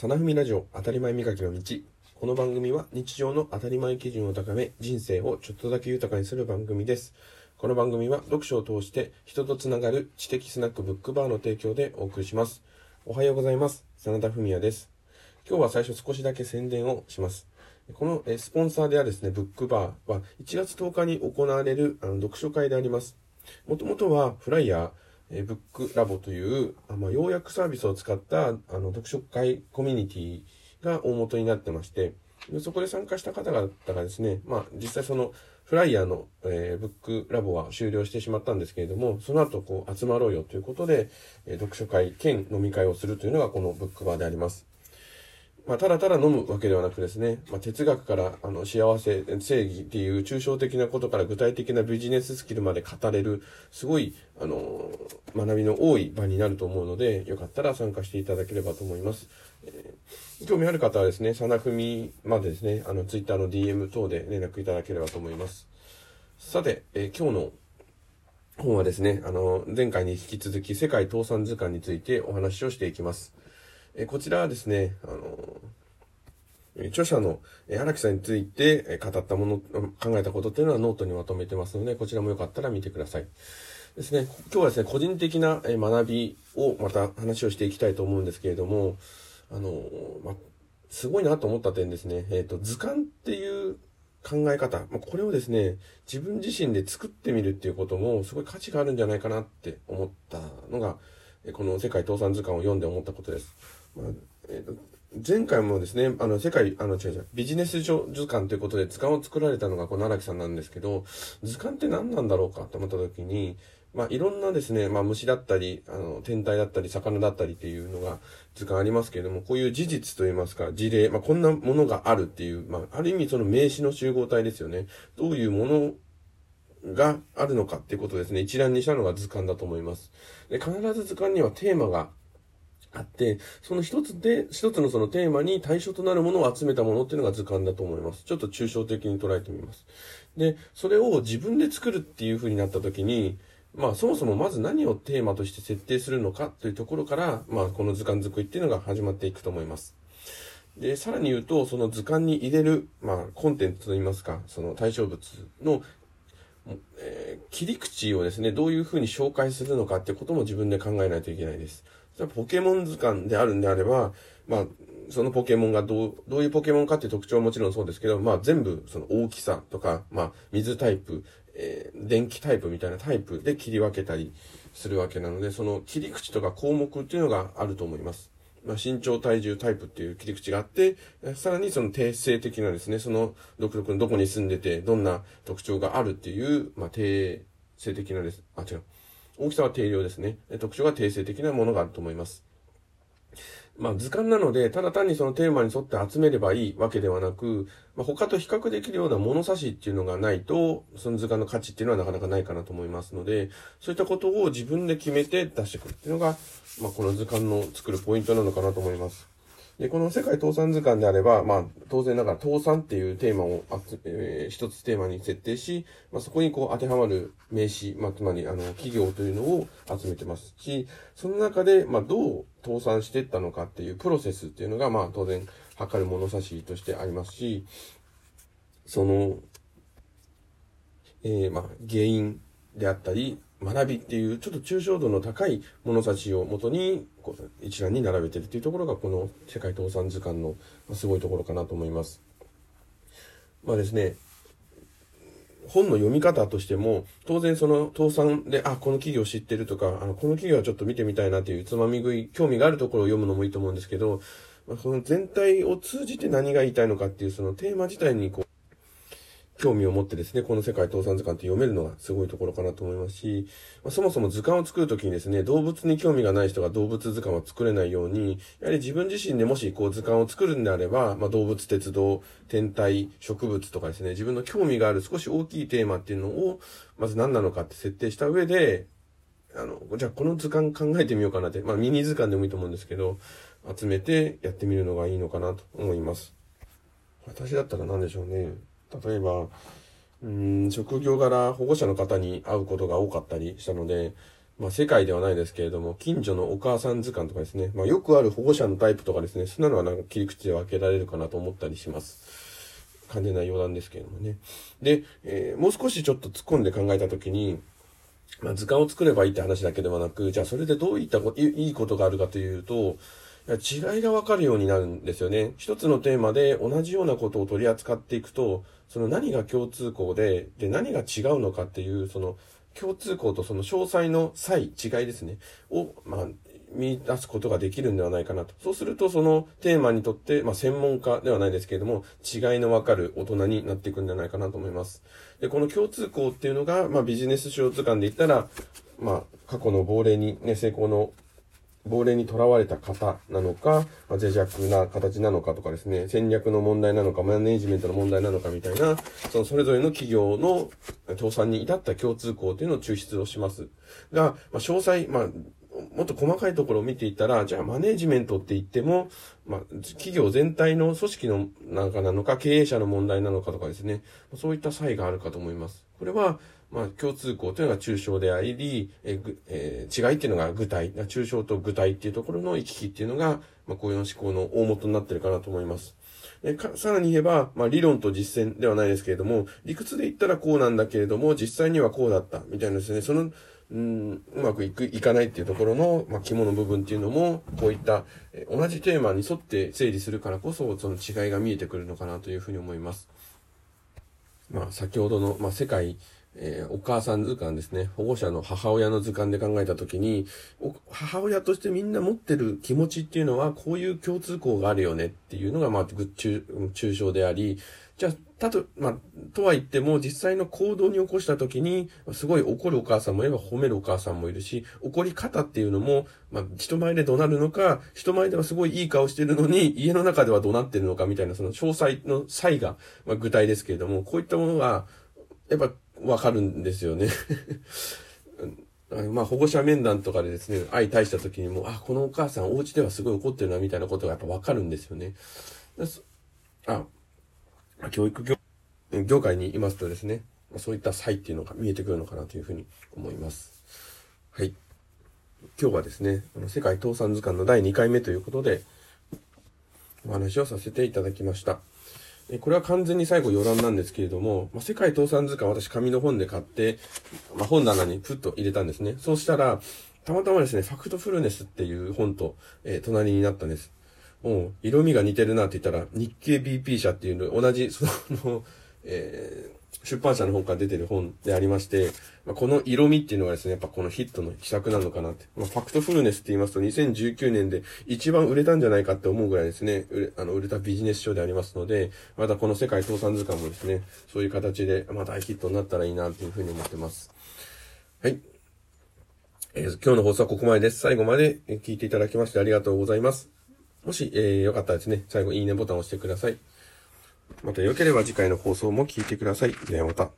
サナフミラジオ当たり前磨きの道。この番組は日常の当たり前基準を高め、人生をちょっとだけ豊かにする番組です。この番組は読書を通して人とつながる知的スナックブックバーの提供でお送りします。おはようございます。真田文也です。今日は最初少しだけ宣伝をします。このスポンサーであるですね、ブックバーは1月10日に行われるあの読書会であります。もともとはフライヤー、えーブックラボという、あまあ、要約サービスを使ったあの読書会コミュニティが大元になってまして、そこで参加した方々がですね、まあ実際そのフライヤーの、えーブックラボは終了してしまったんですけれども、その後こう集まろうよということで、えー読書会兼飲み会をするというのがこのブックバーであります。まあ、ただただ飲むわけではなくですね、まあ、哲学からあの幸せ、正義っていう抽象的なことから具体的なビジネススキルまで語れる、すごい、あの、学びの多い場になると思うので、よかったら参加していただければと思います。えー興味ある方はですね、さなふみまでですね、あの、ツイッターの DM 等で連絡いただければと思います。さて、えー今日の本はですね、あの、前回に引き続き世界倒産図鑑についてお話をしていきます。えこちらはですね、あの、著者の荒木さんについて語ったもの、考えたことっていうのはノートにまとめてますので、こちらもよかったら見てください。ですね、今日はですね、個人的な学びをまた話をしていきたいと思うんですけれども、あの、ま、すごいなと思った点ですね、えっ、と、図鑑っていう考え方、ま、これをですね、自分自身で作ってみるっていうことも、すごい価値があるんじゃないかなって思ったのが、この世界倒産図鑑を読んで思ったことです。まあえーと前回もですね、あの、世界、あの、違う違う、ビジネス図鑑ということで図鑑を作られたのがこの荒木さんなんですけど、図鑑って何なんだろうかと思った時に、まあ、いろんなですね、まあ、虫だったり、あの、天体だったり、魚だったりっていうのが図鑑ありますけれども、こういう事実といいますか、事例、まあ、こんなものがあるっていう、まあ、ある意味その名詞の集合体ですよね。どういうものがあるのかっていうことをですね、一覧にしたのが図鑑だと思います。で、必ず図鑑にはテーマがあって、その一つで、一つのそのテーマに対象となるものを集めたものっていうのが図鑑だと思います。ちょっと抽象的に捉えてみます。で、それを自分で作るっていう風になった時に、まあそもそもまず何をテーマとして設定するのかというところから、まあこの図鑑作りっていうのが始まっていくと思います。で、さらに言うと、その図鑑に入れる、まあコンテンツといいますか、その対象物のえー切り口をですね、どういうふうに紹介するのかってことも自分で考えないといけないです。じゃあポケモン図鑑であるんであれば、まあ、そのポケモンがどう、どういうポケモンかっていう特徴はもちろんそうですけど、まあ全部その大きさとか、まあ水タイプ、えー電気タイプみたいなタイプで切り分けたりするわけなので、その切り口とか項目っていうのがあると思います。まあ、身長、体重、タイプっていう切り口があって、さらにその定性的なですね、その独特のどこに住んでて、どんな特徴があるっていう、まあ、定性的なです。あ、違う。大きさは定量ですね。特徴が定性的なものがあると思います。まあ図鑑なので、ただ単にそのテーマに沿って集めればいいわけではなく、まあ、他と比較できるような物差しっていうのがないと、その図鑑の価値っていうのはなかなかないかなと思いますので、そういったことを自分で決めて出してくるっていうのが、まあこの図鑑の作るポイントなのかなと思います。で、この世界倒産図鑑であれば、まあ、当然ながら倒産っていうテーマをあつ、えー一つテーマに設定し、まあ、そこにこう当てはまる名詞、まあ、つまり、あの、企業というのを集めてますし、その中で、まあ、どう倒産していったのかっていうプロセスっていうのが、まあ、当然、測る物差しとしてありますし、その、えーまあ、原因であったり、学びっていうちょっと抽象度の高い物差しをもとにこう一覧に並べてるっていうところがこの世界倒産図鑑のすごいところかなと思います。まあですね、本の読み方としても、当然その倒産で、あ、この企業知ってるとか、あの、この企業はちょっと見てみたいなっていうつまみ食い、興味があるところを読むのもいいと思うんですけど、まあ、その全体を通じて何が言いたいのかっていうそのテーマ自体にこう、興味を持ってですね、この世界倒産図鑑って読めるのがすごいところかなと思いますし、まあ、そもそも図鑑を作るときにですね、動物に興味がない人が動物図鑑を作れないように、やはり自分自身でもしこう図鑑を作るんであれば、まあ、動物、鉄道、天体、植物とかですね、自分の興味がある少し大きいテーマっていうのを、まず何なのかって設定した上で、あの、じゃあこの図鑑考えてみようかなって、まあミニ図鑑でもいいと思うんですけど、集めてやってみるのがいいのかなと思います。私だったら何でしょうね。例えば、うん、職業柄保護者の方に会うことが多かったりしたので、まあ、世界ではないですけれども、近所のお母さん図鑑とかですね、まあ、よくある保護者のタイプとかですね、そんなのはなんか切り口で分けられるかなと思ったりします。完全な余談ですけれどもね。で、えー、もう少しちょっと突っ込んで考えたときに、まあ、図鑑を作ればいいって話だけではなく、じゃあそれでどういったいいことがあるかというと、違いがわかるようになるんですよね。一つのテーマで同じようなことを取り扱っていくと、その何が共通項で、で、何が違うのかっていう、その、共通項とその詳細の差異、違いですね、を、まあ、見出すことができるんではないかなと。そうすると、そのテーマにとって、まあ、専門家ではないですけれども、違いのわかる大人になっていくんじゃないかなと思います。で、この共通項っていうのが、まあ、ビジネス書図鑑で言ったら、まあ、過去の亡霊にね、成功の亡霊にとらわれた方なのか、まあ、脆弱な形なのかとかですね、戦略の問題なのか、マネージメントの問題なのかみたいな、そのそれぞれの企業の倒産に至った共通項というのを抽出をします。が、まあ、詳細、まあ、もっと細かいところを見ていたら、じゃあマネージメントって言っても、まあ、企業全体の組織のなんかなのか、経営者の問題なのかとかですね、そういった差異があるかと思います。これは、まあ、共通項というのが抽象であり、ええー、違いっていうのが具体、抽象と具体っていうところの行き来っていうのが、まあ、こういう思考の大元になってるかなと思います。えかさらに言えば、まあ、理論と実践ではないですけれども、理屈で言ったらこうなんだけれども、実際にはこうだった、みたいなですね、その、うん、うまくいく、いかないっていうところの、まあ、肝の部分っていうのも、こういった、え同じテーマに沿って整理するからこそ、その違いが見えてくるのかなというふうに思います。まあ、先ほどの、まあ、世界、えー、お母さん図鑑ですね。保護者の母親の図鑑で考えたときに、母親としてみんな持ってる気持ちっていうのは、こういう共通項があるよねっていうのが、まあ、抽象であり、じゃあ、たと、まあ、とは言っても、実際の行動に起こしたときに、すごい怒るお母さんもいれば褒めるお母さんもいるし、怒り方っていうのも、まあ、人前で怒鳴るのか、人前ではすごいいい顔してるのに、家の中では怒鳴ってるのかみたいな、その詳細の差異が、まあ、具体ですけれども、こういったものが、やっぱ、わかるんですよね まあ、保護者面談とかでですね、相対した時にも、あ、このお母さんお家ではすごい怒ってるな、みたいなことがやっぱわかるんですよね。あ、教育業業界にいますとですね、そういった差異っていうのが見えてくるのかなというふうに思います。はい。今日はですね、あの世界倒産図鑑の第2回目ということで、お話をさせていただきました。これは完全に最後余談なんですけれども、まあ、世界倒産図鑑私紙の本で買って、まあ、本棚にプッと入れたんですね。そうしたら、たまたまですね、ファクトフルネスっていう本と、えー、隣になったんです。もう、色味が似てるなって言ったら、日経 BP 社っていうの、同じ、その、えー、出版社の本から出てる本でありまして、まあ、この色味っていうのがですね、やっぱこのヒットの秘策なのかなって。まあ、ファクトフルネスって言いますと、2019年で一番売れたんじゃないかって思うぐらいですね、売れあの売れたビジネス書でありますので、またこの世界倒産図鑑もですね、そういう形で、まあ、大ヒットになったらいいなっていうふうに思ってます。はい。えー、今日の放送はここまでです。最後まで聞いていただきましてありがとうございます。もし、えー、よかったらですね、最後いいねボタンを押してください。また良ければ次回の放送も聞いてください。ではまた。